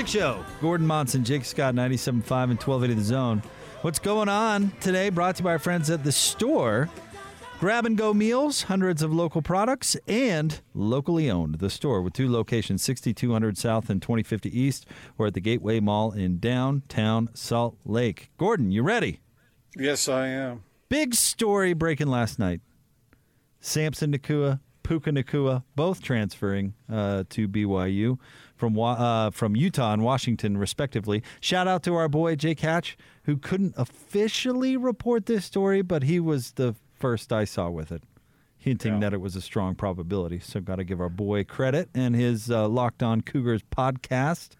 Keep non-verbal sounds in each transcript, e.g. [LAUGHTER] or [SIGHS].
Big Show. Gordon Monson, Jake Scott, 97.5 and 1280 The Zone. What's going on today? Brought to you by our friends at the store. Grab and go meals, hundreds of local products, and locally owned. The store with two locations, 6200 South and 2050 East, or at the Gateway Mall in downtown Salt Lake. Gordon, you ready? Yes, I am. Big story breaking last night. Samson Nacua, Puka Nacua, both transferring uh, to BYU from uh, from Utah and Washington, respectively. Shout out to our boy Jake Hatch, who couldn't officially report this story, but he was the first I saw with it, hinting Yeah. that it was a strong probability. So, got to give our boy credit and his uh, Locked On Cougars podcast.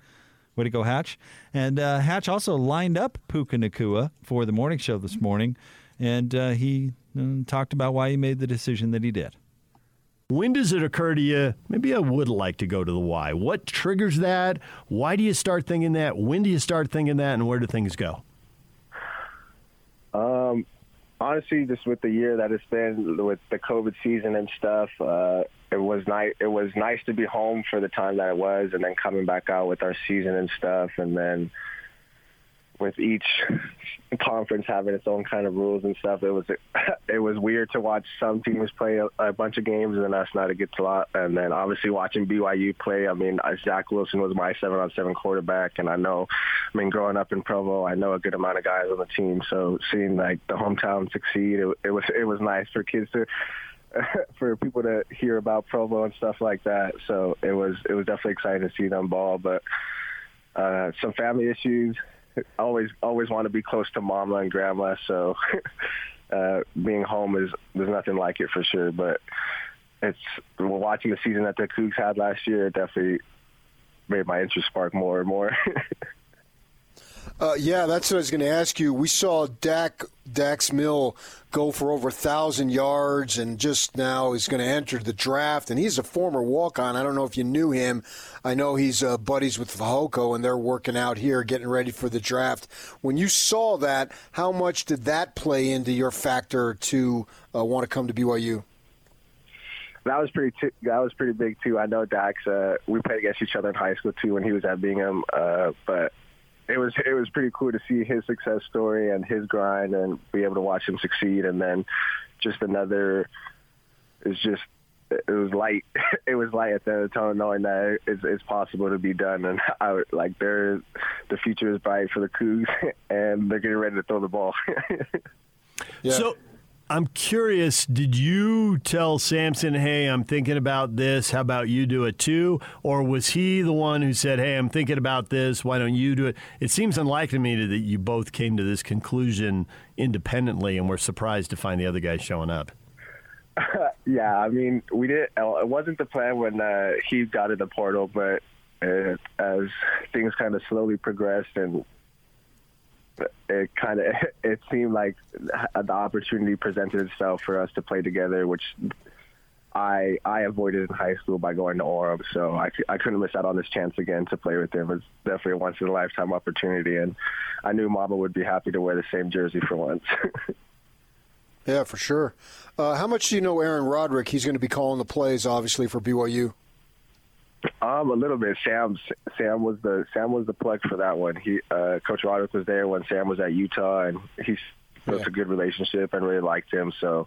Way to go, Hatch. And uh, Hatch also lined up Puka Nacua for the morning show this morning, and uh, he mm, talked about why he made the decision that he did. When does it occur to you, maybe I would like to go to the Y? What triggers that? Why do you start thinking that? When do you start thinking that? And where do things go? Um, honestly, just with the year that it's been with the COVID season and stuff, uh, it was nice. It was nice to be home for the time that it was, and then coming back out with our season and stuff, and then with each conference having its own kind of rules and stuff, it was [LAUGHS] it was weird to watch some teams play a, a bunch of games and us not get a lot. And then obviously watching BYU play. I mean, Zach Wilson was my seven on seven quarterback, and I know, I mean, growing up in Provo, I know a good amount of guys on the team. So seeing like the hometown succeed, it, it was it was nice for kids to. [LAUGHS] for people to hear about Provo and stuff like that, so it was it was definitely exciting to see them ball. But uh, some family issues, always always want to be close to mama and grandma so [LAUGHS] uh being home is there's nothing like it for sure but it's watching the season that the Cougs had last year it definitely made my interest spark more and more [LAUGHS] Uh, yeah, that's what I was going to ask you. We saw Dak Dax Milne go for over a thousand yards, and just now is going to enter the draft. And he's a former walk-on. I don't know if you knew him. I know he's uh, buddies with Fahoko, and they're working out here, getting ready for the draft. When you saw that, how much did that play into your factor to uh, want to come to BYU? that was pretty t- that was pretty big too I know Dax uh we played against each other in high school too when he was at Bingham uh but it was it was pretty cool to see his success story and his grind and be able to watch him succeed. And then just another it's just it was light. [LAUGHS] It was light at the end of the tunnel knowing that it's, it's possible to be done. And [LAUGHS] I would- like they're the future is bright for the Cougs [LAUGHS] and they're getting ready to throw the ball. Yeah. So I'm curious, did you tell Samson, hey, I'm thinking about this. How about you do it too? Or was he the one who said, hey, I'm thinking about this. Why don't you do it? It seems unlikely to me that you both came to this conclusion independently and were surprised to find the other guy showing up. [LAUGHS] Yeah, I mean, we did. It wasn't the plan when uh, he got in the portal, but uh, as things kind of slowly progressed, and it kind of [LAUGHS] it seemed like the opportunity presented itself for us to play together, which I I avoided in high school by going to Orem, so I, I couldn't miss out on this chance again to play with him. It was definitely a once in a lifetime opportunity, and I knew Mama would be happy to wear the same jersey for once. [LAUGHS] Yeah, for sure. Uh, how much do you know Aaron Roderick? He's going to be calling the plays, obviously, for BYU. Um, a little bit. Sam Sam was the Sam was the plug for that one. He uh, Coach Roderick was there when Sam was at Utah, and he built Yeah. a good relationship and really liked him. So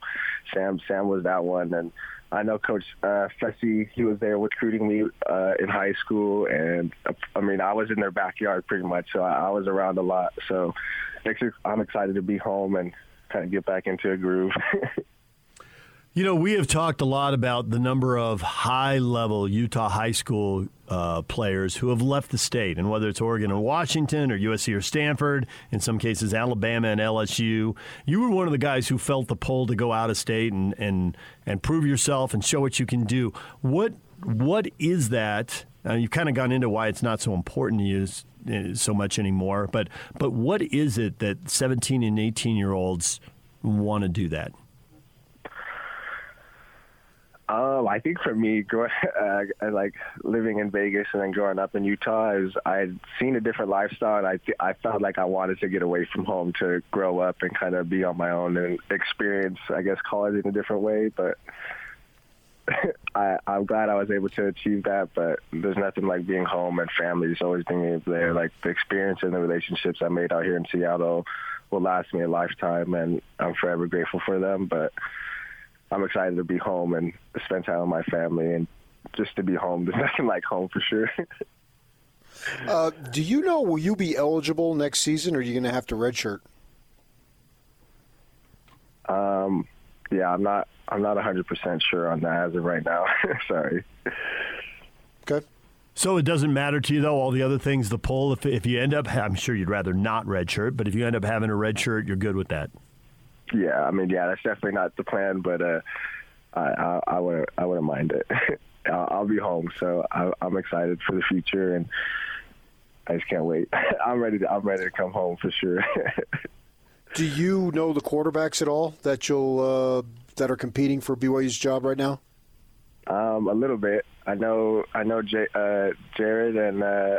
Sam Sam was that one, and I know Coach uh, Fesi. He was there recruiting me uh, in high school, and uh, I mean I was in their backyard pretty much, so I, I was around a lot. So actually, I'm excited to be home and kind of get back into a groove. [LAUGHS] You know, we have talked a lot about the number of high level Utah high school uh, players who have left the state, and whether it's Oregon or Washington or USC or Stanford, in some cases Alabama and LSU. You were one of the guys who felt the pull to go out of state and, and, and prove yourself and show what you can do. What What is that Now you've kind of gone into why it's not so important to you so much anymore. But but what is it that 17 and 18 year olds want to do that? Um, I think for me, growing, [LAUGHS] uh, like living in Vegas and then growing up in Utah, is I had seen a different lifestyle, and I th- I felt like I wanted to get away from home to grow up and kind of be on my own and experience, I guess, college in a different way. But [LAUGHS] I, I'm glad I was able to achieve that. But there's nothing like being home and family just always being there. Like the experience and the relationships I made out here in Seattle will last me a lifetime, and I'm forever grateful for them. But I'm excited to be home and spend time with my family and just to be home. There's [LAUGHS] nothing like home for sure. [LAUGHS] Uh, do you know will you be eligible next season, or are you going to have to redshirt? um, yeah, I'm not. I'm not 100% sure on that as of right now. [LAUGHS] Sorry. Okay. So it doesn't matter to you though all the other things the pull. If if you end up, I'm sure you'd rather not redshirt, but if you end up having a red shirt, you're good with that. Yeah, I mean, yeah, that's definitely not the plan, but uh, I, I, I wouldn't. I wouldn't mind it. [LAUGHS] I'll, I'll be home, so I, I'm excited for the future, and I just can't wait. [LAUGHS] I'm ready. To, I'm ready to come home for sure. [LAUGHS] Do you know the quarterbacks at all that you'll uh, that are competing for BYU's job right now? Um, a little bit. I know. I know J- uh, Jared and uh,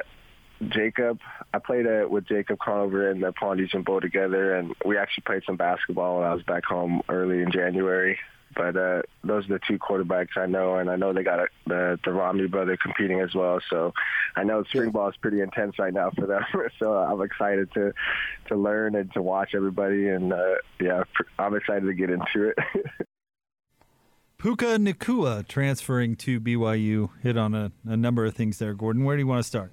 Jacob. I played uh, with Jacob Conover in the Polynesian Bowl together, and we actually played some basketball when I was back home early in January. But uh, those are the two quarterbacks I know, and I know they got a, the the Romney brother competing as well. So I know spring ball is pretty intense right now for them. [LAUGHS] so I'm excited to to learn and to watch everybody, and uh, yeah, pr- I'm excited to get into it. [LAUGHS] Puka Nacua transferring to BYU hit on a, a number of things there. Gordon, where do you want to start?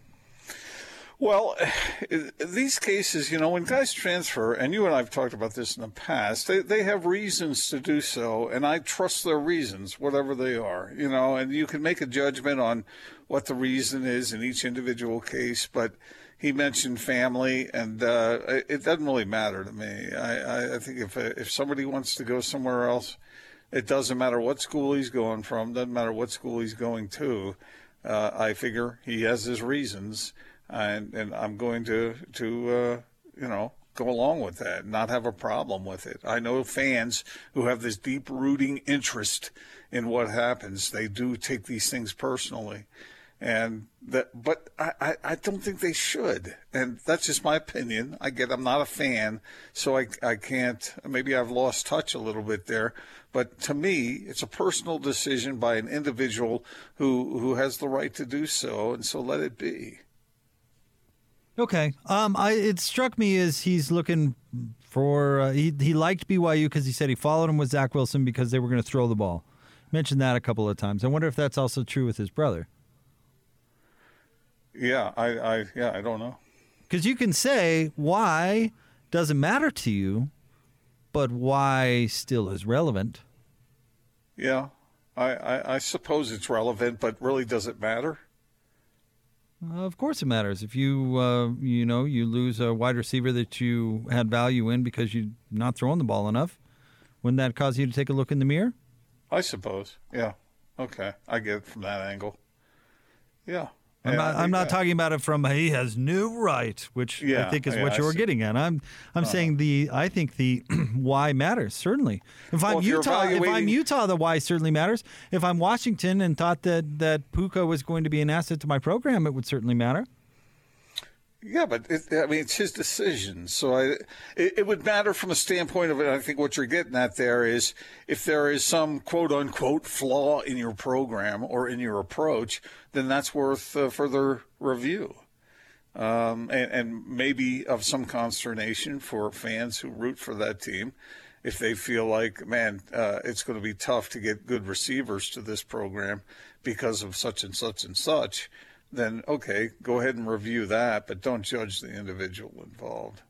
Well, [SIGHS] these cases, you know, when guys transfer, and you and I have talked about this in the past, they, they have reasons to do so, and I trust their reasons, whatever they are, you know, and you can make a judgment on what the reason is in each individual case, but he mentioned family, and uh, it doesn't really matter to me. I, I, think if, if somebody wants to go somewhere else, it doesn't matter what school he's going from, doesn't matter what school he's going to. Uh, I figure he has his reasons, and and I'm going to to uh, you know go along with that, not have a problem with it. I know fans who have this deep rooting interest in what happens. They do take these things personally, and that. But I I, I don't think they should, and that's just my opinion. I get I'm not a fan, so I I can't. Maybe I've lost touch a little bit there. But to me, it's a personal decision by an individual who who has the right to do so, and so let it be. Okay. Um, I it struck me as he's looking for uh, he he liked BYU because he said he followed him with Zach Wilson because they were going to throw the ball. Mentioned that a couple of times. I wonder if that's also true with his brother. Yeah, I, I yeah, I don't know. Because you can say why doesn't matter to you, but why still is relevant. Yeah, I, I, I suppose it's relevant, but really does it matter? Uh, of course, it matters. If you uh, you know you lose a wide receiver that you had value in because you're not throwing the ball enough, wouldn't that cause you to take a look in the mirror? I suppose. Yeah. Okay, I get it from that angle. Yeah. I'm not, I'm not talking about it from he has new right, which I think is yeah, what you were getting at. I'm I'm saying the I think the [CLEARS THROAT] why matters certainly. If I'm Well, if Utah, if I'm Utah, the why certainly matters. If I'm Washington and thought that that Puka was going to be an asset to my program, it would certainly matter. Yeah, but it, I mean, it's his decision. So I, it, it would matter from a standpoint of it. I think what you're getting at there is if there is some quote unquote flaw in your program or in your approach, then that's worth uh, further review. Um, and, and maybe of some consternation for fans who root for that team if they feel like, man, uh, it's going to be tough to get good receivers to this program because of such and such and such then okay, go ahead and review that, but don't judge the individual involved.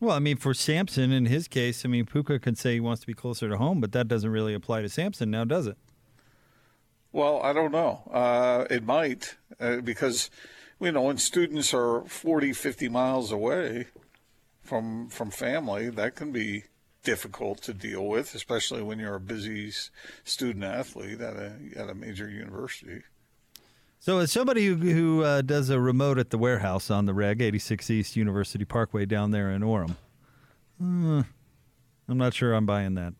Well, I mean, for Samson in his case, I mean, Puka could say he wants to be closer to home, but that doesn't really apply to Samson now, does it? Well, I don't know. Uh, it might, uh, because, you know, when students are 40, 50 miles away from from family, that can be difficult to deal with, especially when you're a busy student athlete at a at a major university. So, as somebody who, who uh, does a remote at the warehouse on the Reg 86 East University Parkway down there in Orem, hmm, I'm not sure I'm buying that.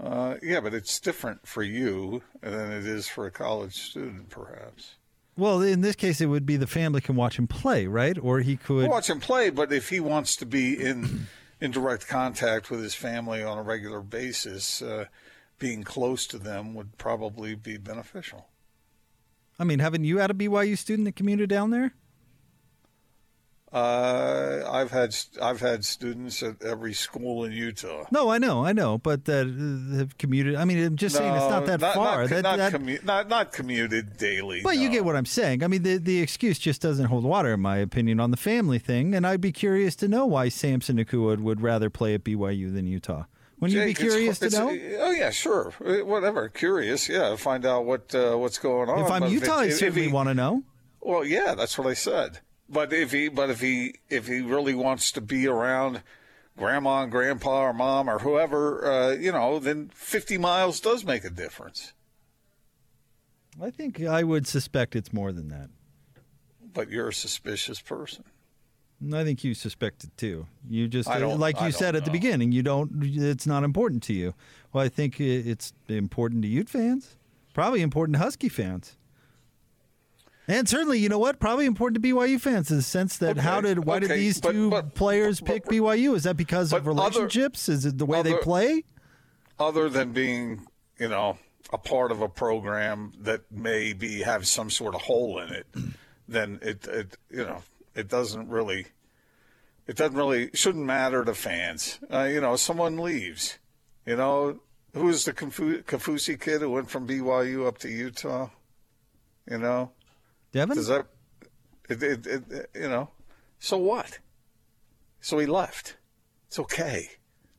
Uh, yeah, but it's different for you than it is for a college student, perhaps. Well, in this case, it would be the family can watch him play, right? Or he could. Watch him play, but if he wants to be in [CLEARS THROAT] in direct contact with his family on a regular basis, uh, being close to them would probably be beneficial. I mean, haven't you had a BYU student that commuted down there? Uh, I've had I've had students at every school in Utah. No, I know, I know, but that uh, have commuted. I mean, I'm just saying it's not that far. Not, that, not, that- commu- not, not commuted daily. But you get what I'm saying. I mean, the the excuse just doesn't hold water, in my opinion, on the family thing. And I'd be curious to know why Samson Nacua would rather play at BYU than Utah. Wouldn't you Jake, be it's- curious to it's- know? Oh yeah, sure. Uh, Whatever. Curious. Yeah. Find out what uh, what's going on. if I'm But Utah, I if, if certainly want to know. Well, yeah, that's what I said. But if he, but if he, if he really wants to be around grandma and grandpa or mom or whoever, uh, you know, then 50 miles does make a difference. I think I would suspect it's more than that. But you're a suspicious person. I think you suspect it too. You just, uh, don't- like you said at the beginning, you don't. It's not important to you. Well, I think it's important to Ute fans. Probably important to Husky fans. And certainly, you know what? Probably important to BYU fans in the sense that how did why did these but- two but- players but- pick BYU? Is that because of but other- relationships? Is it the way they play? Other than being, you know, a part of a program that maybe have some sort of hole in it, then it, it, you know, it doesn't really, it doesn't really, shouldn't matter to fans. Uh, you know, someone leaves, you know, who's the Kafu- Kaufusi kid who went from BYU up to Utah? You know, Devin? does that, it, it, it, you know, so what? So he left. It's okay.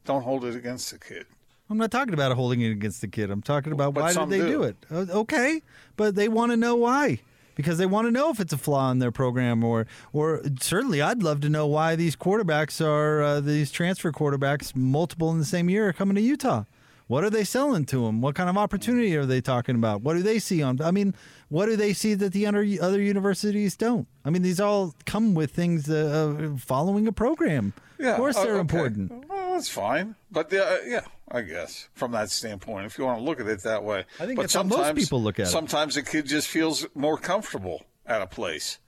Don't hold it against the kid. I'm not talking about holding it against the kid. I'm talking about But why did they do. do. it. Okay, but they want to know why because they want to know if it's a flaw in their program or or certainly I'd love to know why these quarterbacks are uh, these transfer quarterbacks multiple in the same year are coming to Utah. What are they selling to them? What kind of opportunity are they talking about? What do they see on? I mean, what do they see that the other other universities don't? I mean, these all come with things uh, uh, following a program. Yeah, of course uh, they're okay. important. Well, that's fine, but uh, yeah, I guess from that standpoint, if you want to look at it that way, I think but that's how most sometimes- people look at it. Sometimes a kid just feels more comfortable at a place,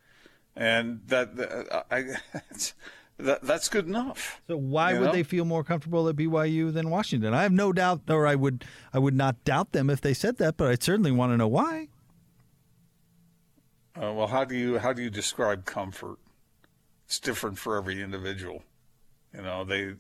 and that uh, I, [LAUGHS] that that's good enough. So why would know? they feel more comfortable at BYU than Washington? I have no doubt, or I would, I would not doubt them if they said that, but I certainly want to know why. Uh, well, how do you how do you describe comfort? It's different for every individual. You know, they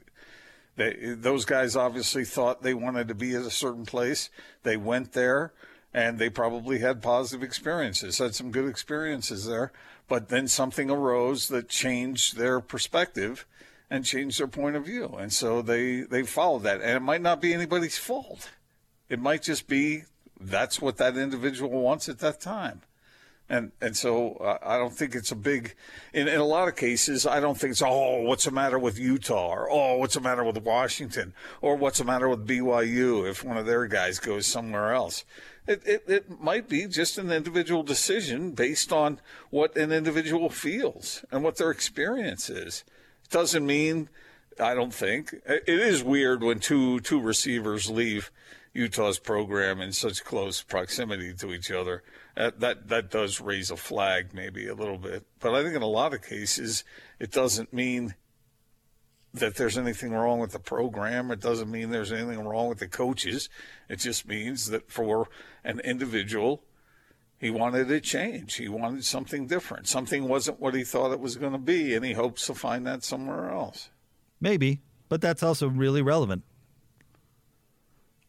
they those guys obviously thought they wanted to be at a certain place. They went there and they probably had positive experiences, had some good experiences there, but then something arose that changed their perspective and changed their point of view. And so they they followed that. And it might not be anybody's fault. It might just be that's what that individual wants at that time. And and so uh, I don't think it's a big. In, in a lot of cases, I don't think it's oh, what's the matter with Utah, or oh, what's the matter with Washington, or what's the matter with BYU if one of their guys goes somewhere else. It, it it might be just an individual decision based on what an individual feels and what their experience is. It doesn't mean I don't think it is weird when two two receivers leave Utah's program in such close proximity to each other. That, that that does raise a flag, maybe a little bit. But I think in a lot of cases, it doesn't mean that there's anything wrong with the program. It doesn't mean there's anything wrong with the coaches. It just means that for an individual, he wanted a change. He wanted something different. Something wasn't what he thought it was going to be, and he hopes to find that somewhere else. Maybe, but that's also really relevant.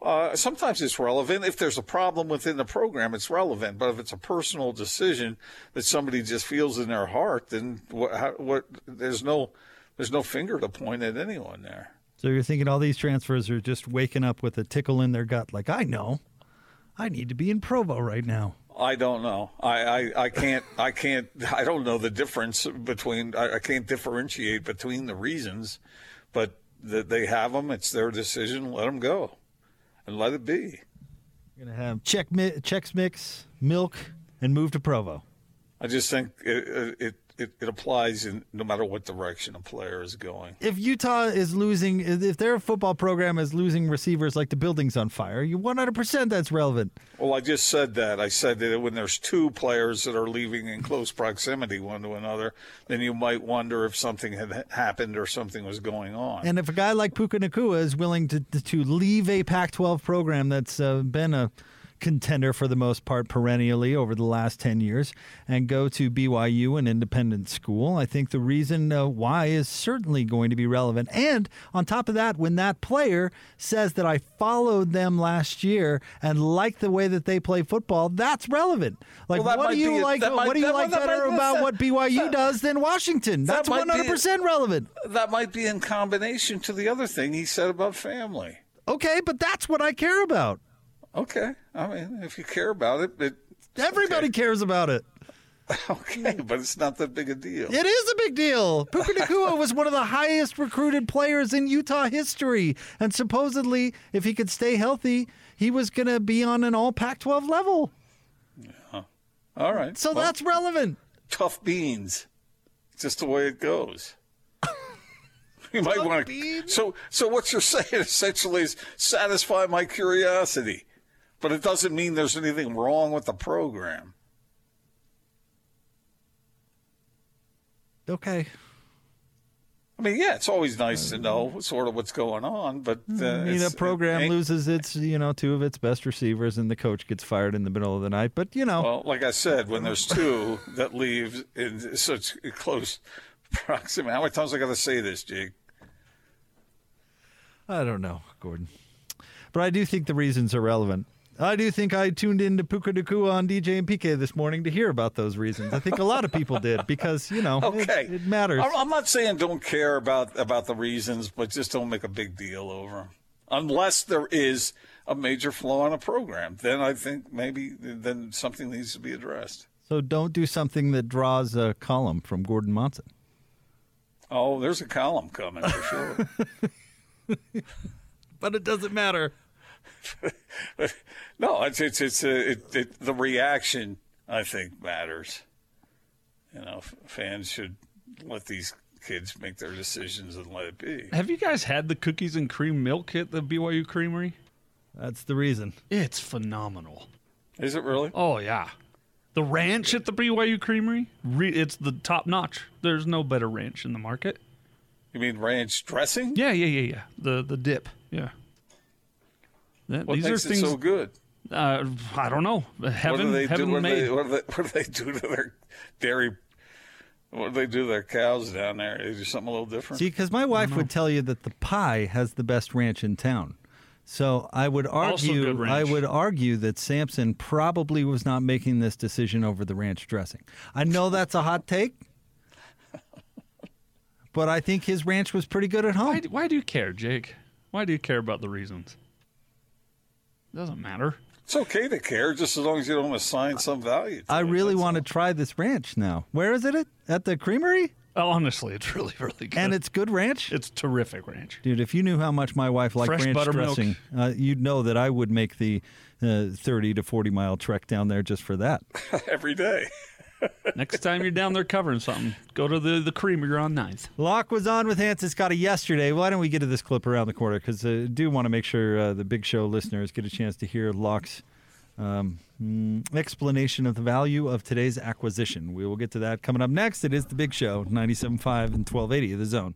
Uh, sometimes it's relevant. If there's a problem within the program, it's relevant. But if it's a personal decision that somebody just feels in their heart, then what? How, what there's no there's no finger to point at anyone there. So you're thinking all these transfers are just waking up with a tickle in their gut, like I know, I need to be in Provo right now. I don't know. I, I, I can't I can't I don't know the difference between I, I can't differentiate between the reasons, but that they have them. It's their decision. Let them go, and let it be. We're gonna have check mi- checks mix milk, and move to Provo. I just think it it, it, it applies in no matter what direction a player is going. If Utah is losing, if their football program is losing receivers like the building's on fire, you 100% that's relevant. Well, I just said that. I said that when there's two players that are leaving in close proximity one to another, then you might wonder if something had happened or something was going on. And if a guy like Puka Nacua is willing to to leave a Pac-12 program that's uh, been a contender for the most part perennially over the last 10 years and go to BYU, an independent school. I think the reason uh, why is certainly going to be relevant. And on top of that, when that player says that I followed them last year and like the way that they play football, that's relevant. Like, Well, that what might do you be like? What do you like better about that- what BYU that- does than Washington? That's might 100% relevant. that might be in combination to the other thing he said about family. Okay, but that's what I care about. Okay, I mean, if you care about it, it Everybody cares about it. [LAUGHS] okay, but it's not that big a deal. It is a big deal. Puka [LAUGHS] Nacua was one of the highest recruited players in Utah history. And supposedly, if he could stay healthy, he was going to be on an all Pac 12 level. Yeah. All right, So well, that's relevant. tough beans. Just the way it goes. [LAUGHS] You might want to. So, so what you're saying essentially is satisfy my curiosity, but it doesn't mean there's anything wrong with the program. Okay. I mean, yeah, it's always nice to know sort of what's going on, but uh, I mean, a program it loses its, you know, two of its best receivers, and the coach gets fired in the middle of the night. But you know, Well, like I said, when there's two that leave in such close proximity, how many times I got to say this, Jake? I don't know, Gordon. But I do think the reasons are relevant. I do think I tuned into Puka Nacua on DJ and PK this morning to hear about those reasons. I think a lot of people did because, you know, it- Okay, it, matters. I'm, I'm not saying don't care about about the reasons, but just don't make a big deal over them. Unless there is a major flaw in a program, then I think maybe then something needs to be addressed. So don't do something that draws a column from Gordon Monson. Oh, there's a column coming for sure. [LAUGHS] But it doesn't matter. [LAUGHS] no, it's it's it's uh, it, it, the reaction. I think matters. You know, f- fans should let these kids make their decisions and let it be. Have you guys had the cookies and cream milk at the BYU Creamery? That's the reason. It's phenomenal. Is it really? Oh yeah, the ranch at the BYU Creamery, re- it's the top notch. There's no better ranch in the market. You mean ranch dressing? Yeah, yeah, yeah, yeah. The the dip. Yeah. That- What these makes are things. it so good? Uh, I don't know. Heaven, what do they heaven do? What made. they, what, do they, what do they do to their dairy? What do they do to their cows down there? Is there something a little different? See, because my wife would tell you that the pie has the best ranch in town. So I would argue, I would argue that Samson probably was not making this decision over the ranch dressing. I know that's a hot take, [LAUGHS] but I think his ranch was pretty good at home. Why, why do you care, Jake? Why do you care about the reasons? Doesn't matter. It's okay to care, just as long as you don't assign some value. To I it, really that's want to try this ranch now. Where is it? At, at the creamery? Oh, honestly, it's really, really good. And it's good ranch? it's terrific ranch. Dude, if you knew how much my wife liked Fresh ranch buttermilk. dressing, uh, you'd know that I would make the uh, 30 to 40 mile trek down there just for that. [LAUGHS] every day. Next time you're down there covering something, go to the the creamery on 9th. Locke was on with Hans and Scotty yesterday. Why don't we get to this clip around the corner? Because I do want to make sure uh, the Big Show listeners get a chance to hear Locke's um, mm, explanation of the value of today's acquisition. We will get to that coming up next. It is the Big Show, 97.5 and 1280 of the zone.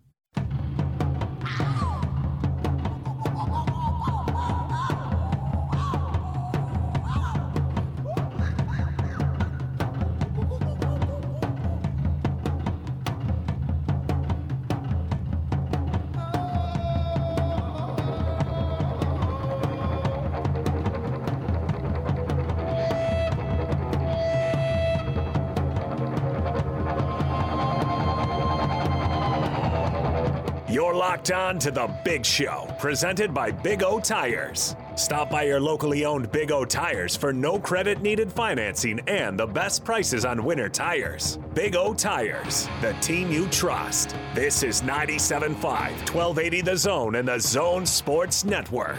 On to the Big Show, presented by Big O Tires. Stop by your locally owned Big O Tires for no credit needed financing and the best prices on winter tires. Big O Tires, the team you trust. This is 97.5, 1280 The Zone and the Zone Sports Network.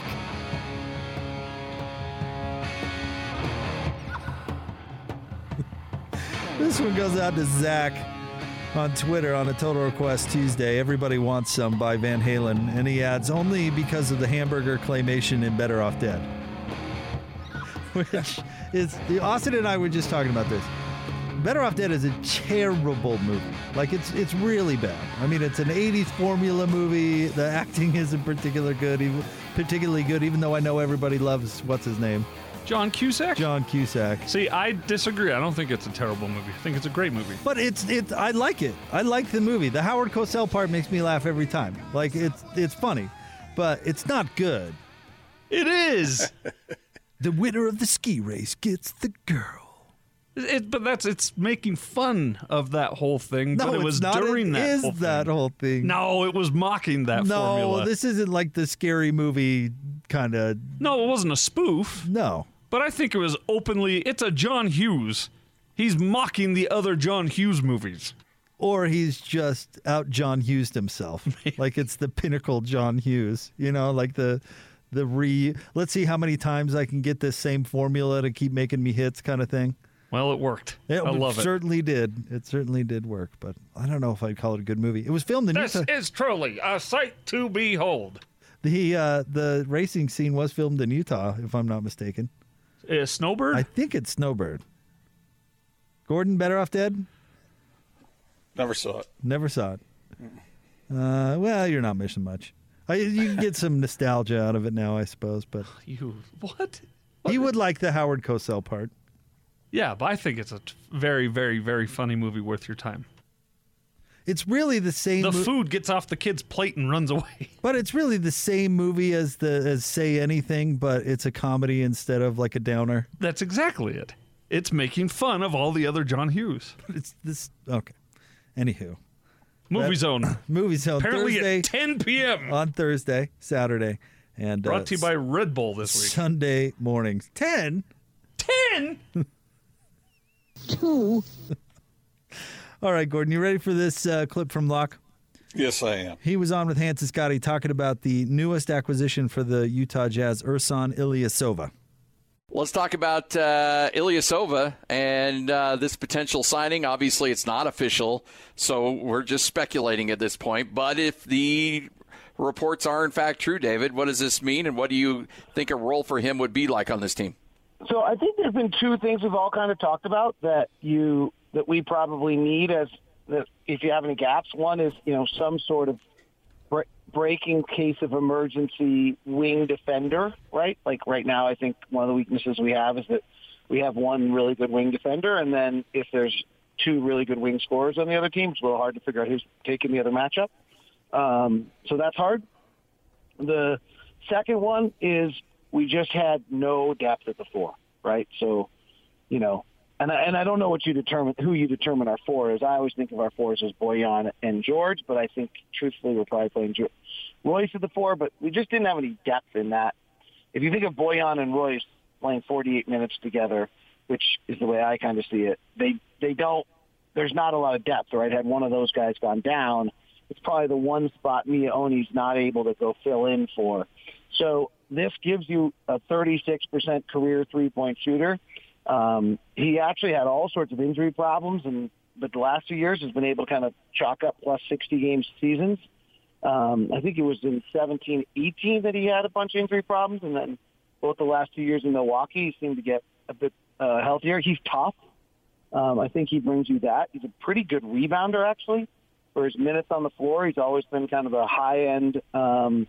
This one goes out to Zach on Twitter on a Total Request Tuesday. Everybody wants some by Van Halen, and he adds only because of the hamburger claymation in Better Off Dead. [LAUGHS] Which is Austin and I were just talking about this. Better Off Dead is a terrible movie. Like it's it's really bad. I mean, it's an '80s formula movie. The acting isn't particularly good, even, particularly good. Even though I know everybody loves what's his name, John Cusack. John Cusack. See, I disagree. I don't think it's a terrible movie. I think it's a great movie. But it's it's I like it. I like the movie. The Howard Cosell part makes me laugh every time. Like it's it's funny, but it's not good. It is. [LAUGHS] The winner of the ski race gets the girl. It, but that's it's making fun of that whole thing. No, but it was not. during it that is whole that thing. whole thing. No, it was mocking that formula no, formula. this isn't like the scary movie kind of. no, it wasn't a spoof. No, But I think it was openly. It's a John Hughes. He's mocking the other John Hughes movies. or he's just out John Hughes himself. [LAUGHS] like it's the pinnacle John Hughes. You know, like the the re. Let's see how many times I can get this same formula to keep making me hits, kind of thing. Well, it worked. It I love it. certainly did. It certainly did work, but I don't know if I'd call it a good movie. It was filmed in Utah. This Utah. is truly a sight to behold. The uh, the racing scene was filmed in Utah, if I'm not mistaken. Uh, Snowbird? I think it's Snowbird. Gordon, better off dead. Never saw it. Never saw it. Uh, well, you're not missing much. I, you can get some nostalgia out of it now, I suppose. But [SIGHS] you what? he would like the Howard Cosell part. Yeah, but I think it's a t- very, very, very funny movie worth your time. It's really the same. The mo- food gets off the kid's plate and runs away. [LAUGHS] but it's really the same movie as the as Say Anything, but it's a comedy instead of like a downer. That's exactly it. It's making fun of all the other John Hughes. It's this okay. Anywho, Movie That- Zone. [COUGHS] movie zone Apparently Thursday at 10 p.m. on Thursday, Saturday, and Brought uh, to you by Red Bull this week. Sunday mornings. Ten. [LAUGHS] 10? All right, Gordon, you ready for this uh, clip from Locke? Yes, I am. He was on with Hans and Scotty talking about the newest acquisition for the Utah Jazz, Ersan Ilyasova. Let's talk about uh, Ilyasova and uh, this potential signing. Obviously, it's not official, so we're just speculating at this point. But if the reports are in fact true, David, what does this mean, and what do you think a role for him would be like on this team? So I think there's been two things we've all kind of talked about that you that we probably need as that if you have any gaps. One is you know some sort of bre- breaking case of emergency wing defender, right? Like right now, I think one of the weaknesses we have is that we have one really good wing defender, and then if there's two really good wing scorers on the other team, it's a little hard to figure out who's taking the other matchup. Um, so that's hard. The second one is we just had no depth at the four, right? So, you know, and I, and I don't know what you determine who you determine our four is. I always think of our fours as Boyan and George, but I think truthfully we're probably playing Royce at the four, but we just didn't have any depth in that. If you think of Boyan and Royce playing 48 minutes together, which is the way I kind of see it, they they don't. There's not a lot of depth, right? Had one of those guys gone down, it's probably the one spot Miye Oni's not able to go fill in for. So this gives you a 36% career three-point shooter. Um, he actually had all sorts of injury problems, and but the last two years has been able to kind of chalk up plus 60 game seasons. Um, I think it was in 17, 18 that he had a bunch of injury problems, and then both the last two years in Milwaukee, he seemed to get a bit uh, healthier. He's tough. Um, I think he brings you that. He's a pretty good rebounder, actually. For his minutes on the floor, he's always been kind of a high-end um,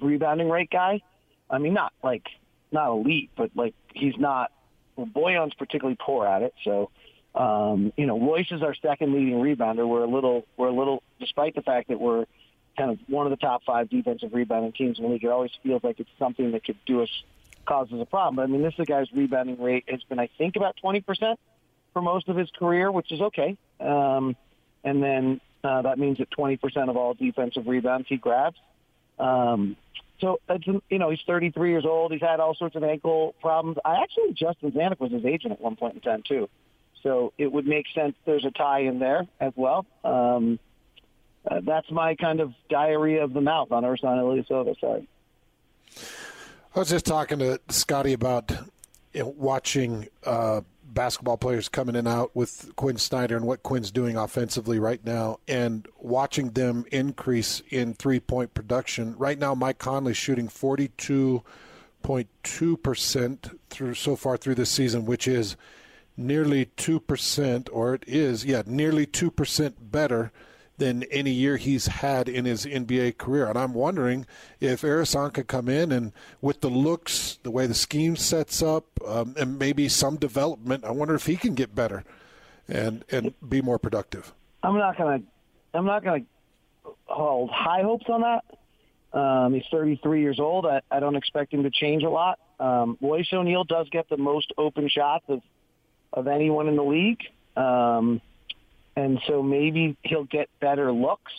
rebounding rate guy. I mean, not like not elite, but like he's not. Well, Boyan's particularly poor at it. So, um, you know, Royce is our second leading rebounder. We're a little, we're a little, despite the fact that we're kind of one of the top five defensive rebounding teams in the league. It always feels like it's something that could do us cause us a problem. I mean, this guy's rebounding rate has been, I think, about twenty percent for most of his career, which is okay. Um, and then uh, that means that 20% of all defensive rebounds he grabs. Um, so it's you know he's 33 years old. He's had all sorts of ankle problems. I actually Justin Zanik was his agent at one point in time too, so it would make sense. There's a tie in there as well. Um, uh, that's my kind of diarrhea of the mouth on Ersan Ilyasova. Sorry. I was just talking to Scotty about you know, watching uh, basketball players coming in and out with Quin Snyder and what Quin's doing offensively right now, and watching them increase in three point production. Right now, Mike Conley's shooting 42.2% through so far through this season, which is nearly 2%, or it is, yeah, nearly 2% better than any year he's had in his NBA career. And I'm wondering if Ersan could come in and with the looks, the way the scheme sets up, um, and maybe some development, I wonder if he can get better and and be more productive. I'm not gonna I'm not gonna hold high hopes on that. Um, he's 33 years old. I, I don't expect him to change a lot. Um, Royce O'Neal does get the most open shots of of anyone in the league, um, and so maybe he'll get better looks.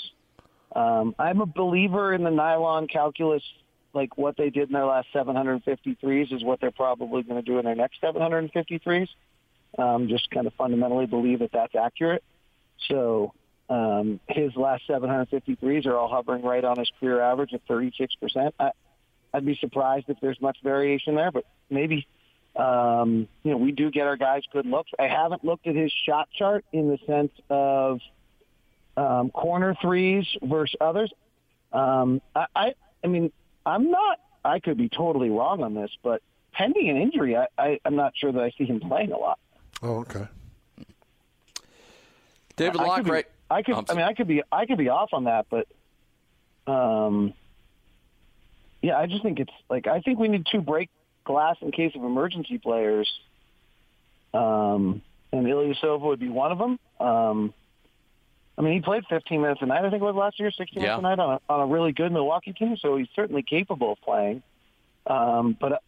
Um, I'm a believer in the nylon calculus. Like what they did in their last 753s is what they're probably going to do in their next 753s. Um, just kind of fundamentally believe that that's accurate. So um, his last 753s are all hovering right on his career average of 36%. I, I'd be surprised if there's much variation there, but maybe um, you know we do get our guys good looks. I haven't looked at his shot chart in the sense of um, corner threes versus others. Um, I, I, I mean, I'm not. I could be totally wrong on this, but pending an injury, I, I, I'm not sure that I see him playing a lot. Oh, okay. David I- I could be- right? I could. I'm I mean, I could be. I could be off on that, but um, yeah, I just think it's like I think we need two break glass in case of emergency players. Um, and Ilyasova would be one of them. Um, I mean, he played 15 minutes a night. I think it was last year, 16 Yeah. minutes a night on a, on a really good Milwaukee team. So he's certainly capable of playing. Um, but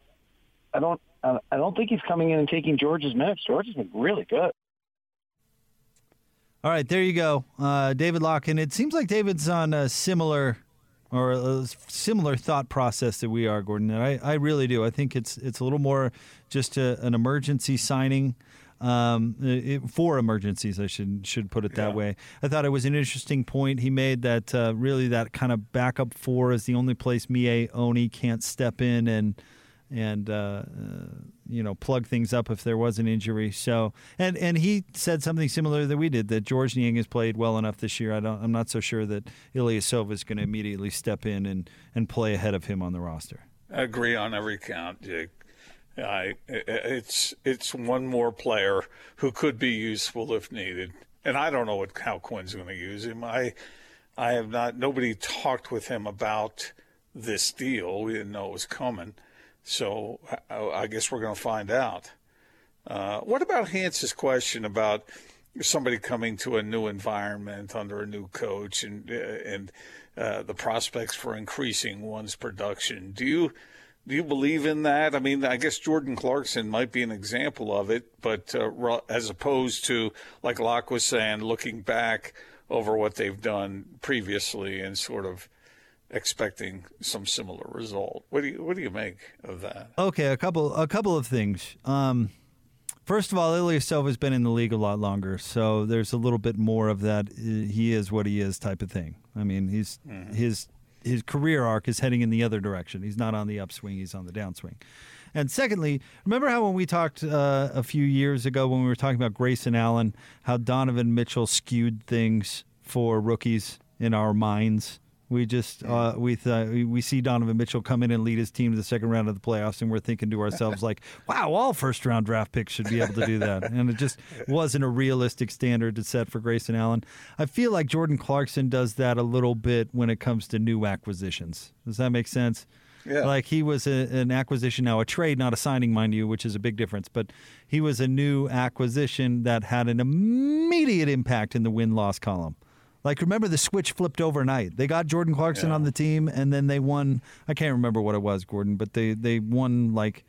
I don't. I I don't think he's coming in and taking George's minutes. George has been really good. All right, there you go, uh, David Locke, and it seems like David's on a similar or a similar thought process that we are, Gordon. And I, I really do. I think it's it's a little more just a, an emergency signing um, it, for emergencies. I should should put it that way. I thought it was an interesting point he made that uh, really that kind of backup four is the only place Miye Oni can't step in and and uh, uh, you know plug things up if there was an injury. So and and he said something similar that we did that George Niang has played well enough this year. I don't. I'm not so sure that Ilyasova is going to immediately step in and and play ahead of him on the roster. I agree on every count, Jake. I, it's it's one more player who could be useful if needed, and I don't know what how Quin's going to use him. I I have not. Nobody talked with him about this deal. We didn't know it was coming, so I, guess we're going to find out. Uh, what about Hance's question about somebody coming to a new environment under a new coach and uh, and uh, the prospects for increasing one's production? Do you do you believe in that? I mean, I guess Jordan Clarkson might be an example of it, but uh, as opposed to like Locke was saying, looking back over what they've done previously and sort of expecting some similar result. What do you what do you make of that? Okay, a couple a couple of things. Um, first of all, Ilyasova has been in the league a lot longer, so there's a little bit more of that. uh, He is what he is type of thing. I mean, he's his his career arc is heading in the other direction. He's not on the upswing; he's on the downswing. And secondly, remember how when we talked uh, a few years ago when we were talking about Grayson Allen, how Donovan Mitchell skewed things for rookies in our minds. We just uh, we th- we see Donovan Mitchell come in and lead his team to the second round of the playoffs, and we're thinking to ourselves like, [LAUGHS] "Wow, all first round draft picks should be able to do that." And it just [LAUGHS] wasn't a realistic standard to set for Grayson Allen. I feel like Jordan Clarkson does that a little bit when it comes to new acquisitions. Does that make sense? Yeah. Like he was a, an acquisition now, a trade, not a signing, mind you, which is a big difference. But he was a new acquisition that had an immediate impact in the win loss column. Like remember the switch flipped overnight. They got Jordan Clarkson on the team, and then they won. I can't remember what it was, Gordon, but they they won like.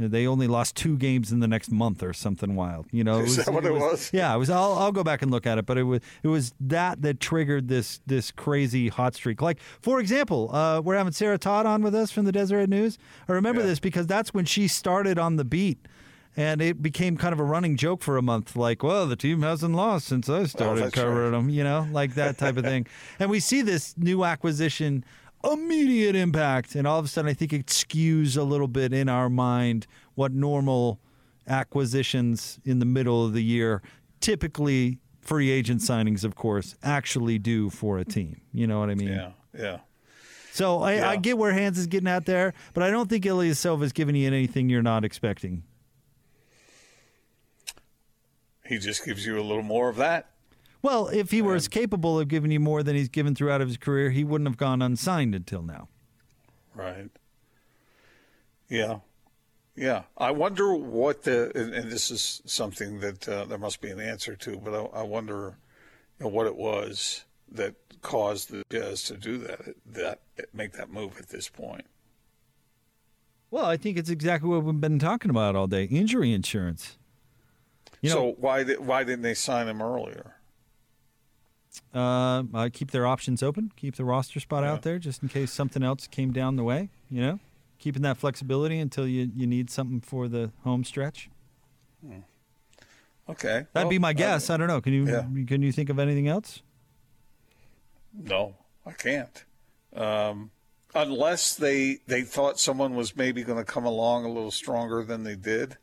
They only lost two games in the next month or something wild. You know, [LAUGHS] Is that what it was? Yeah, it was. I'll, I'll go back and look at it, but it was it was that that triggered this this crazy hot streak. Like for example, uh, we're having Sarah Todd on with us from the Deseret News. I remember this because that's when she started on the beat. And it became kind of a running joke for a month, like, well, the team hasn't lost since I oh, started Oh, covering right. them, you know, like that type of thing. [LAUGHS] And we see this new acquisition immediate impact. And all of a sudden, I think it skews a little bit in our mind what normal acquisitions in the middle of the year, typically free agent signings, of course, actually do for a team. You know what I mean? Yeah, yeah. So I, Yeah. I get where Hans is getting at there, but I don't think Ilyasova is giving you anything you're not expecting. He just gives you a little more of that. Well, if he were as capable of giving you more than he's given throughout his career, he wouldn't have gone unsigned until now. Right. Yeah. Yeah. I wonder what the, and, and this is something that uh, there must be an answer to, but I, I wonder you know, what it was that caused the Jazz to do that, that make that move at this point. Well, I think it's exactly what we've been talking about all day injury insurance. You know, so why why didn't they sign him earlier? uh, I keep their options open, keep the roster spot out there just in case something else came down the way, you know? Keeping that flexibility until you, you need something for the home stretch. Okay. That'd be my guess. I don't know. Can you yeah. can you think of anything else? No, I can't. Um, unless they they thought someone was maybe going to come along a little stronger than they did,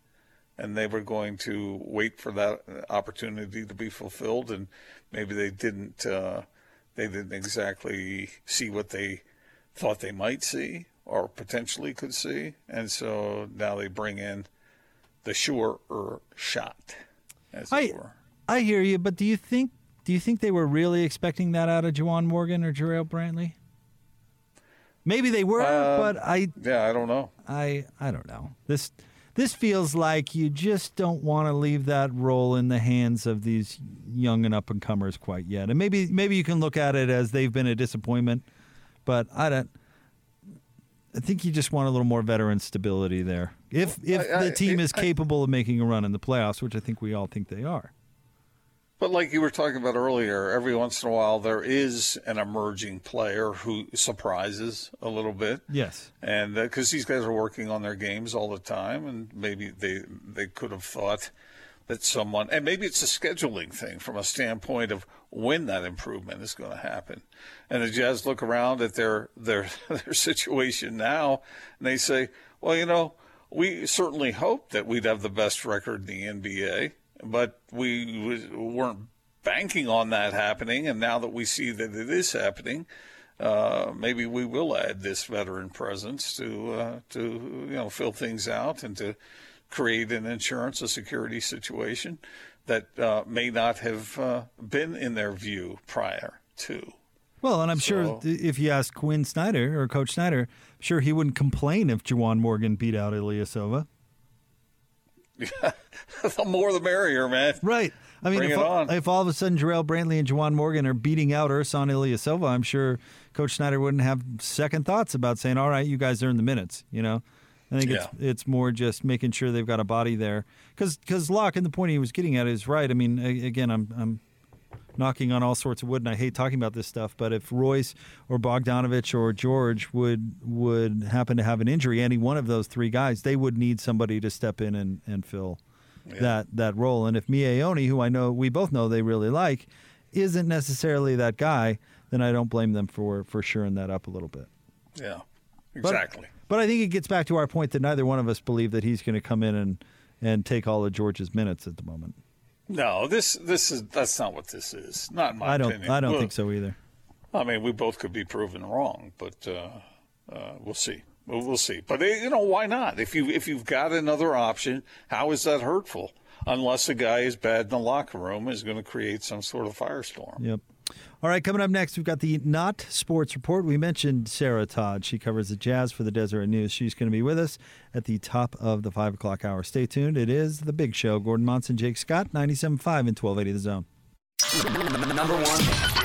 and they were going to wait for that opportunity to be fulfilled, and maybe they didn't. Uh, they didn't exactly see what they thought they might see or potentially could see, and so now they bring in the surer shot, as I it were. I hear you, but do you think do you think they were really expecting that out of Juwan Morgan or Jarrell Brantley? Maybe they were, Um, but I Yeah, I don't know. I I don't know. This this feels like you just don't want to leave that role in the hands of these young and up and comers quite yet. And maybe maybe you can look at it as they've been a disappointment, but I don't. I think you just want a little more veteran stability there. If if I- I- the team is I- capable of making a run in the playoffs, which I think we all think they are. But like you were talking about earlier, every once in a while there is an emerging player who surprises a little bit. Yes. And uh, because these guys are working on their games all the time, and maybe they they could have thought that someone, and maybe it's a scheduling thing from a standpoint of when that improvement is going to happen. And the Jazz look around at their their [LAUGHS] their situation now, and they say, well, you know, we certainly hoped that we'd have the best record in the NBA, but we weren't banking on that happening. And now that we see that it is happening, uh, maybe we will add this veteran presence to uh, to you know fill things out and to create an insurance, a security situation that uh, may not have uh, been in their view prior to. Well, and I'm sure So- th- if you ask Quin Snyder or Coach Snyder, I'm sure he wouldn't complain if Juwan Morgan beat out Ilyasova. The more the merrier, man. Right. I mean, Bring if, all- if all of a sudden Jarrell Brantley and Juwan Morgan are beating out Ersan Ilyasova, I'm sure Coach Snyder wouldn't have second thoughts about saying, "All right, you guys earn the minutes." You know, I think it's it's more just making sure they've got a body there. Because because Locke and the point he was getting at is right. I mean, again, I'm I'm knocking on all sorts of wood, and I hate talking about this stuff. But if Royce or Bogdanovich or George would would happen to have an injury, any one of those three guys, they would need somebody to step in and and fill that that role. And if Miye Oni, who I know we both know they really like, isn't necessarily that guy, then I don't blame them for for shoring that up a little bit. Yeah, But- exactly. But I think it gets back to our point that neither one of us believe that he's going to come in and and take all of George's minutes at the moment. No, this this is that's not what this is. Not in my I don't opinion. I don't Well, think so either. I mean, we both could be proven wrong, but uh, uh, we'll see. We'll, we'll see. But eh, you know, why not? If you if you've got another option, how is that hurtful? Unless a guy is bad in the locker room, is going to create some sort of firestorm. Yep. All right, coming up next, we've got the Not Sports Report. We mentioned Sarah Todd. She covers the Jazz for the Deseret News. She's going to be with us at the top of the 5 o'clock hour. Stay tuned. It is The Big Show. Gordon Monson, Jake Scott, 97.5 and 1280 The Zone. Number one.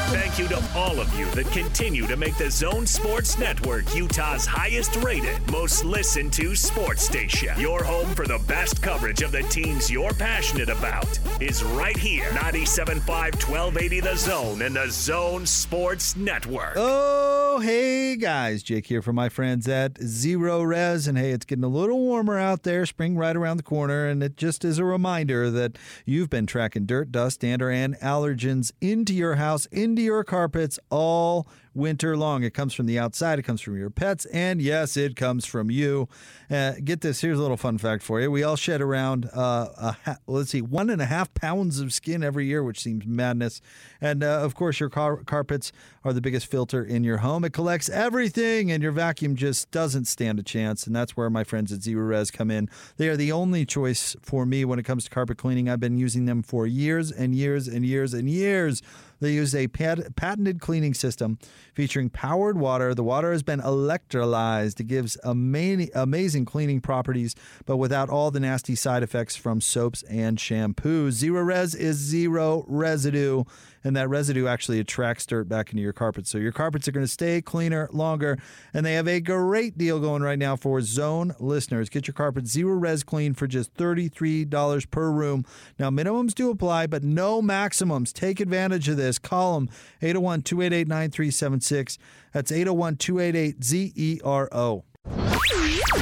Thank you to all of you that continue to make the Zone Sports Network Utah's highest rated, most listened to sports station. Your home for the best coverage of the teams you're passionate about is right here. 97.5 1280 The Zone and the Zone Sports Network. Oh, hey guys, Jake here from my friends at Zerorez. And hey, it's getting a little warmer out there, spring right around the corner. And it just is a reminder that you've been tracking dirt, dust, dander, and allergens into your house, into your carpets all winter long. It comes from the outside, it comes from your pets, and yes, it comes from you. Uh, get this here's a little fun fact for you. We all shed around, uh, ha- let's see, one and a half pounds of skin every year, which seems madness. And uh, of course, your car- carpets are the biggest filter in your home. It collects everything, and your vacuum just doesn't stand a chance. And that's where my friends at Zerorez come in. They are the only choice for me when it comes to carpet cleaning. I've been using them for years and years and years and years. They use a pat- patented cleaning system featuring powered water. The water has been electrolyzed. It gives ama- amazing cleaning properties, but without all the nasty side effects from soaps and shampoos. Zerorez is zero residue, and that residue actually attracts dirt back into your carpet. So your carpets are going to stay cleaner longer. And they have a great deal going right now for Zone listeners. Get your carpet zero res clean for just $33 per room. Now, minimums do apply, but no maximums. Take advantage of this. Call them 801 288 9376. That's 801 288 ZERO.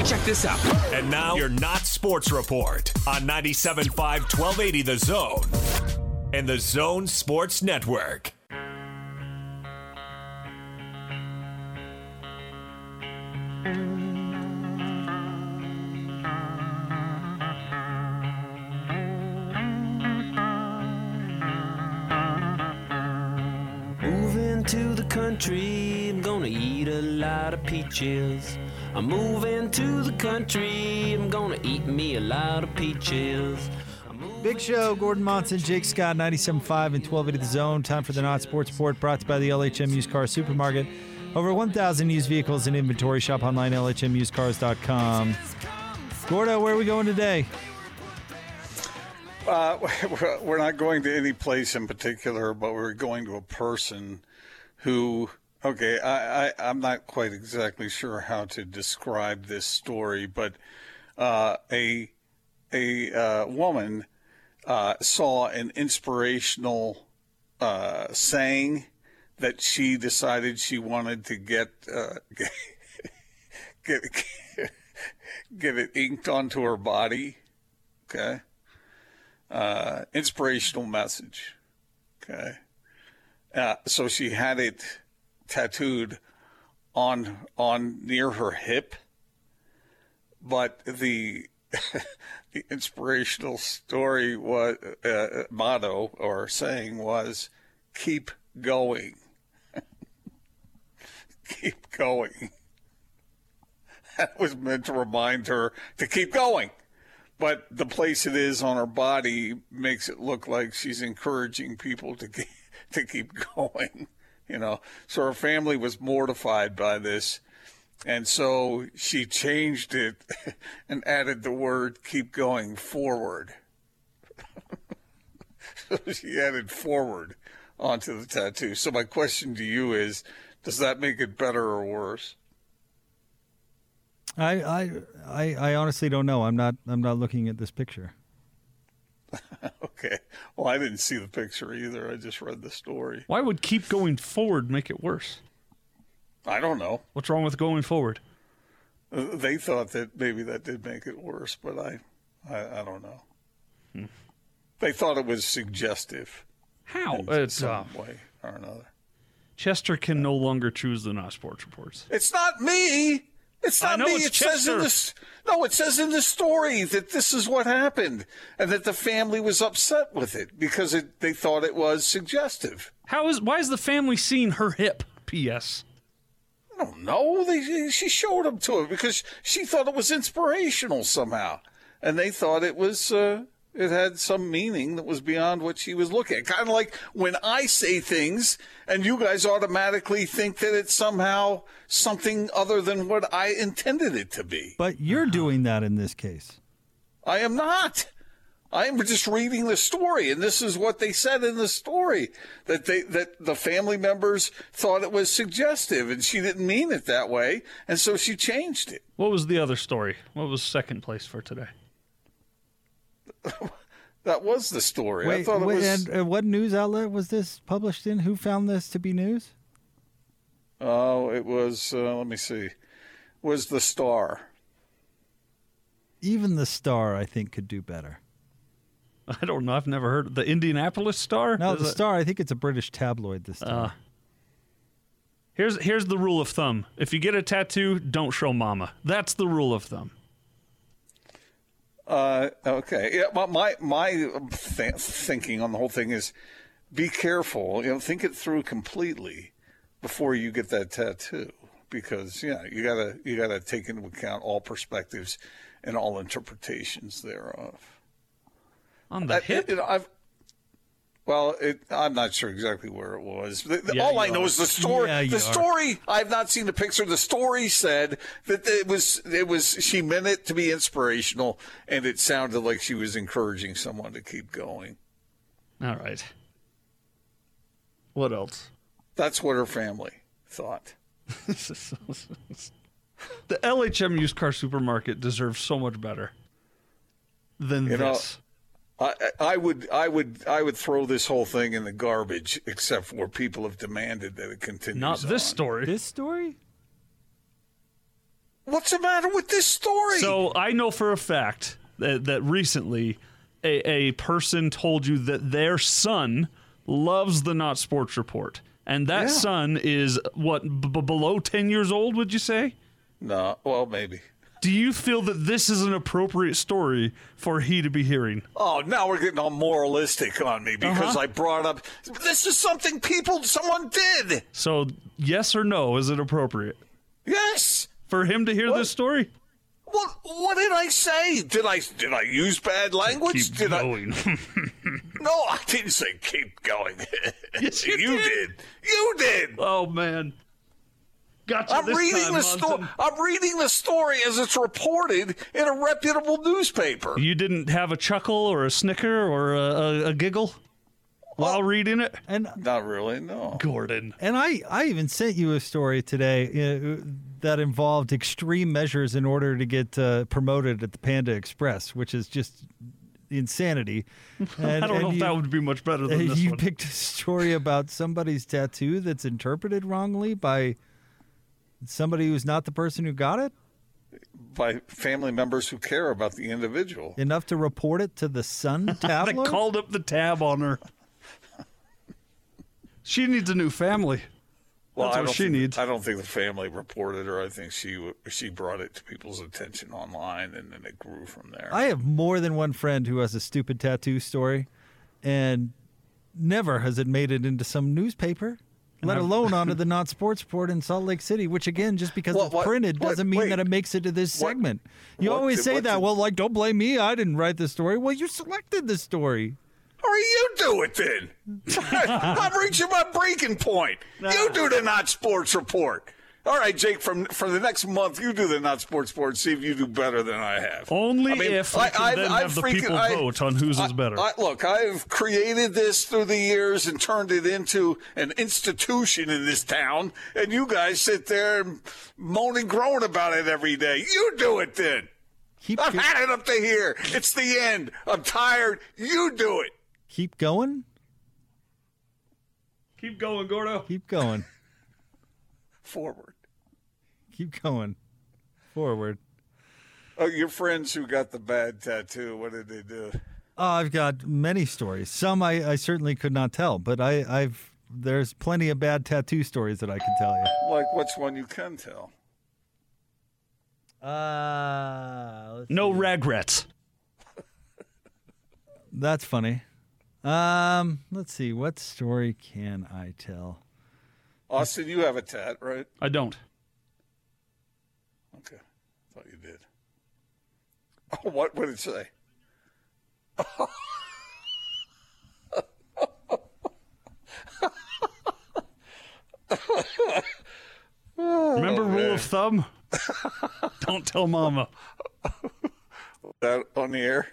Check this out. And now, your Not Sports Report on 97.5 1280 The Zone and the Zone Sports Network. To the country, I'm gonna eat a lot of peaches. I'm moving to the country, I'm gonna eat me a lot of peaches. Big Show, Gordon Monson, Jake Scott, 97.5 and 1280 The Zone. Time for the Not Sports Report brought to you by the LHM Used Car Supermarket. Over 1,000 used vehicles in inventory. Shop online, lhmusedcars.com. Gordo, where are we going today? Uh, [LAUGHS] we're- not going to any place in particular, but we're going to a person who. Okay, I, I I'm not quite exactly sure how to describe this story, but uh, a a uh, woman uh, saw an inspirational uh, saying that she decided she wanted to get uh, [LAUGHS] get, get get it inked onto her body. Okay uh, inspirational message. Okay. Uh, so she had it tattooed on on near her hip, but the [LAUGHS] the inspirational story was uh, motto or saying was "Keep going, [LAUGHS] keep going." That was meant to remind her to keep going. But the place it is on her body makes it look like she's encouraging people to keep, [LAUGHS] to keep [LAUGHS] going you know? So her family was mortified by this and so she changed it [LAUGHS] and added the word keep going forward so [LAUGHS] she added forward onto the tattoo so my question to you is does that make it better or worse I, I, I, I honestly don't know. I'm not. I'm not looking at this picture. [LAUGHS] okay well i didn't see the picture either i just read the story Why would keep going forward make it worse? I don't know What's wrong with going forward? They thought that maybe that did make it worse, but I, I, I don't know. Hmm. They thought it was suggestive. How? in It's, some uh, way or another. Chester can no longer choose the not sports reports. It's not me. It's not me. it's it says in this. No, it says in the story that this is what happened, and that the family was upset with it because it, they thought it was suggestive. How is why is the family seeing her hip? P.S. I don't know. They, she showed them to her because she thought it was inspirational somehow, and they thought it was. Uh, it had some meaning that was beyond what she was looking at. Kind of like when I say things, and you guys automatically think that it's somehow something other than what I intended it to be. But you're doing that in this case. I am not. I'm just reading the story, and this is what they said in the story that they that the family members thought it was suggestive, and she didn't mean it that way, and so she changed it. What was the other story? What was second place for today? [LAUGHS] That was the story. I Wait, thought it wait, was. and uh, what news outlet was this published in? Who found this to be news? Oh, it was. Uh, let me see. Was the star? Even the Star, I think, could do better. [LAUGHS] I don't know. I've never heard the Indianapolis Star. No, Is the it- Star. I think it's a British tabloid. This time. Uh, here's here's the rule of thumb: if you get a tattoo, don't show mama. That's the rule of thumb. Uh, okay. Yeah. Well, my my th- thinking on the whole thing is, be careful. You know, think it through completely before you get that tattoo, because yeah, you gotta you gotta take into account all perspectives and all interpretations thereof. On the I- hip. you know, I've. Well, it, I'm not sure exactly where it was. The- the- Yeah, all I know are. is the story. Yeah, the are. story. I've not seen the picture. The story said that it was. It was. She meant it to be inspirational, and it sounded like she was encouraging someone to keep going. All right. What else? That's what her family thought. [LAUGHS] The LHM used car supermarket deserves so much better than You know, this. I, I would, I would, I would throw this whole thing in the garbage, except for people have demanded that it continues. Not this on. story. This story? What's the matter with this story? So I know for a fact that, that recently a, a person told you that their son loves the Not Sports Report. And that Yeah. son is what, b- b- below 10 years old, would you say? no, well, maybe. Do you feel that this is an appropriate story for he to be hearing? Oh, now we're getting all moralistic on me because Uh-huh. I brought up this is something people, someone did. So, yes or no, is it appropriate Yes. for him to hear this story? What? What did I say? Did I did I use bad language? Keep did going. I? [LAUGHS] No, I didn't say keep going. Yes, you you did. did. You did. oh, man. Gotcha. I'm this reading time, the story. I'm reading the story as it's reported in a reputable newspaper. You didn't have a chuckle or a snicker or a, a, a giggle while reading it? And Not really. No. Gordon. and I, I even sent you a story today uh, that involved extreme measures in order to get uh, promoted at the Panda Express, which is just insanity. And, [LAUGHS] I don't and know if that would be much better than [LAUGHS] this you one. picked a story about somebody's tattoo that's interpreted wrongly by somebody who's not the person who got it By family members who care about the individual. enough to report it to the Sun [LAUGHS] They tabloid. called up the tab on her. She needs a new family. Well, That's I what don't she think, needs. I don't think the family reported her. I think she she brought it to people's attention online, and then it grew from there. I have more than one friend who has a stupid tattoo story, and never has it made it into some newspaper, let alone onto [LAUGHS] the Not Sports Report in Salt Lake City. Which again, just because What- it's what- printed what- doesn't mean wait. that it makes it to this segment. You always say that. did- well, like, don't blame me. I didn't write the story. Well, you selected the story. Or you do it then. [LAUGHS] [LAUGHS] I'm reaching my breaking point. You do the not sports report. All right, Jake. From for the next month, you do the not sports board. See if you do better than I have. Only I mean, if we I- can I've- then I've have the freaking- people I- vote on whose is better. I, look, I've created this through the years and turned it into an institution in this town, and you guys sit there and moan and groan about it every day. You do it then. Keep I've had it up to here. It's the end. I'm tired. You do it. keep going. Keep going, Gordo. Keep going. [LAUGHS] Forward. Keep going. Forward. Oh, your friends who got the bad tattoo, what did they do? Oh, I've got many stories. Some I, I certainly could not tell, but I, I've there's plenty of bad tattoo stories that I can tell you. Like, what's one you can tell? Uh, No regrets. [LAUGHS] That's funny. Um, let's see. What story can I tell? Austin, you have a tat, right? I don't. Thought you did. [LAUGHS] Oh, what would it say? Remember Oh, rule of thumb? [LAUGHS] don't tell mama. That on the air?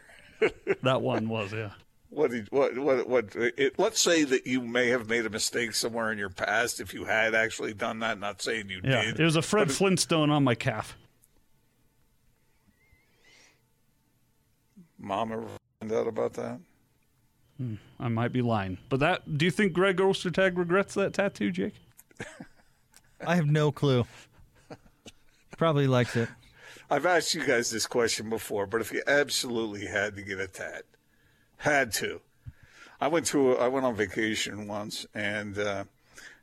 that one was, yeah. What did what what what? It, let's say that you may have made a mistake somewhere in your past. If you had actually done that, not saying you Yeah, did. it was a Fred but it- Flintstone on my calf. Mom ever find out about that? I might be lying, but that. Do you think Greg Ostertag regrets that tattoo, Jake? [LAUGHS] I have no clue. [LAUGHS] Probably likes it. I've asked you guys this question before, but if you absolutely had to get a tat, had to. I went to I went on vacation once, and uh,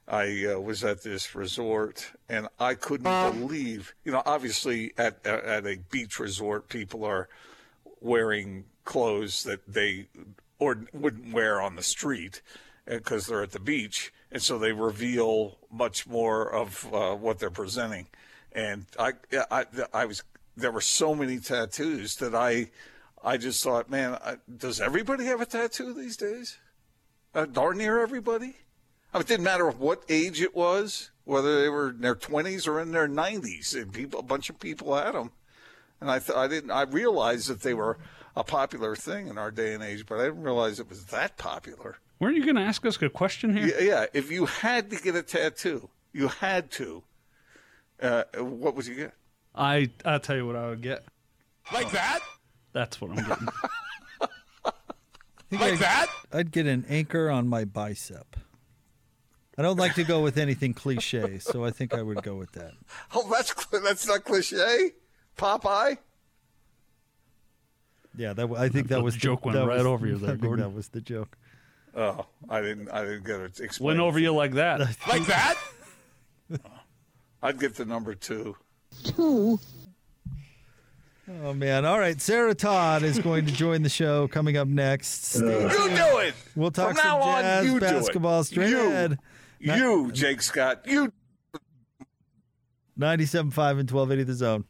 I uh, was at this resort, and I couldn't believe. You know, obviously at at a beach resort, people are wearing clothes that they or wouldn't wear on the street because they're at the beach, and so they reveal much more of uh, what they're presenting. And I, I, I was there were so many tattoos that I, I just thought, man, I, does everybody have a tattoo these days? Uh, darn near everybody. I mean, it didn't matter what age it was, whether they were in their twenties or in their nineties. And people, a bunch of people had them. And I, th- I didn't. I realized that they were a popular thing in our day and age, but I didn't realize it was that popular. Weren't you going to ask us a question here? Yeah, yeah. If you had to get a tattoo, you had to. Uh, what would you get? I I'll tell you what I would get. Like that? That's what I'm getting. [LAUGHS] like that? I'd get an anchor on my bicep. I don't like to go with anything cliche, so I think I would go with that. [LAUGHS] Oh, that's that's not cliche. Popeye. Yeah, that I think that The was joke the, went right was- over you [LAUGHS] there, I Gordon. That was the joke. Oh, I didn't. I didn't get it. Explain. Went over you like that. [LAUGHS] like that. Oh, I'd get the number two. Two. Oh man! All right, Sarah Todd is going to join the show coming up next. You do it. We'll talk From some now on, jazz you basketball straight You. ahead. You, Jake Scott. You 97.5 and 1280 the zone.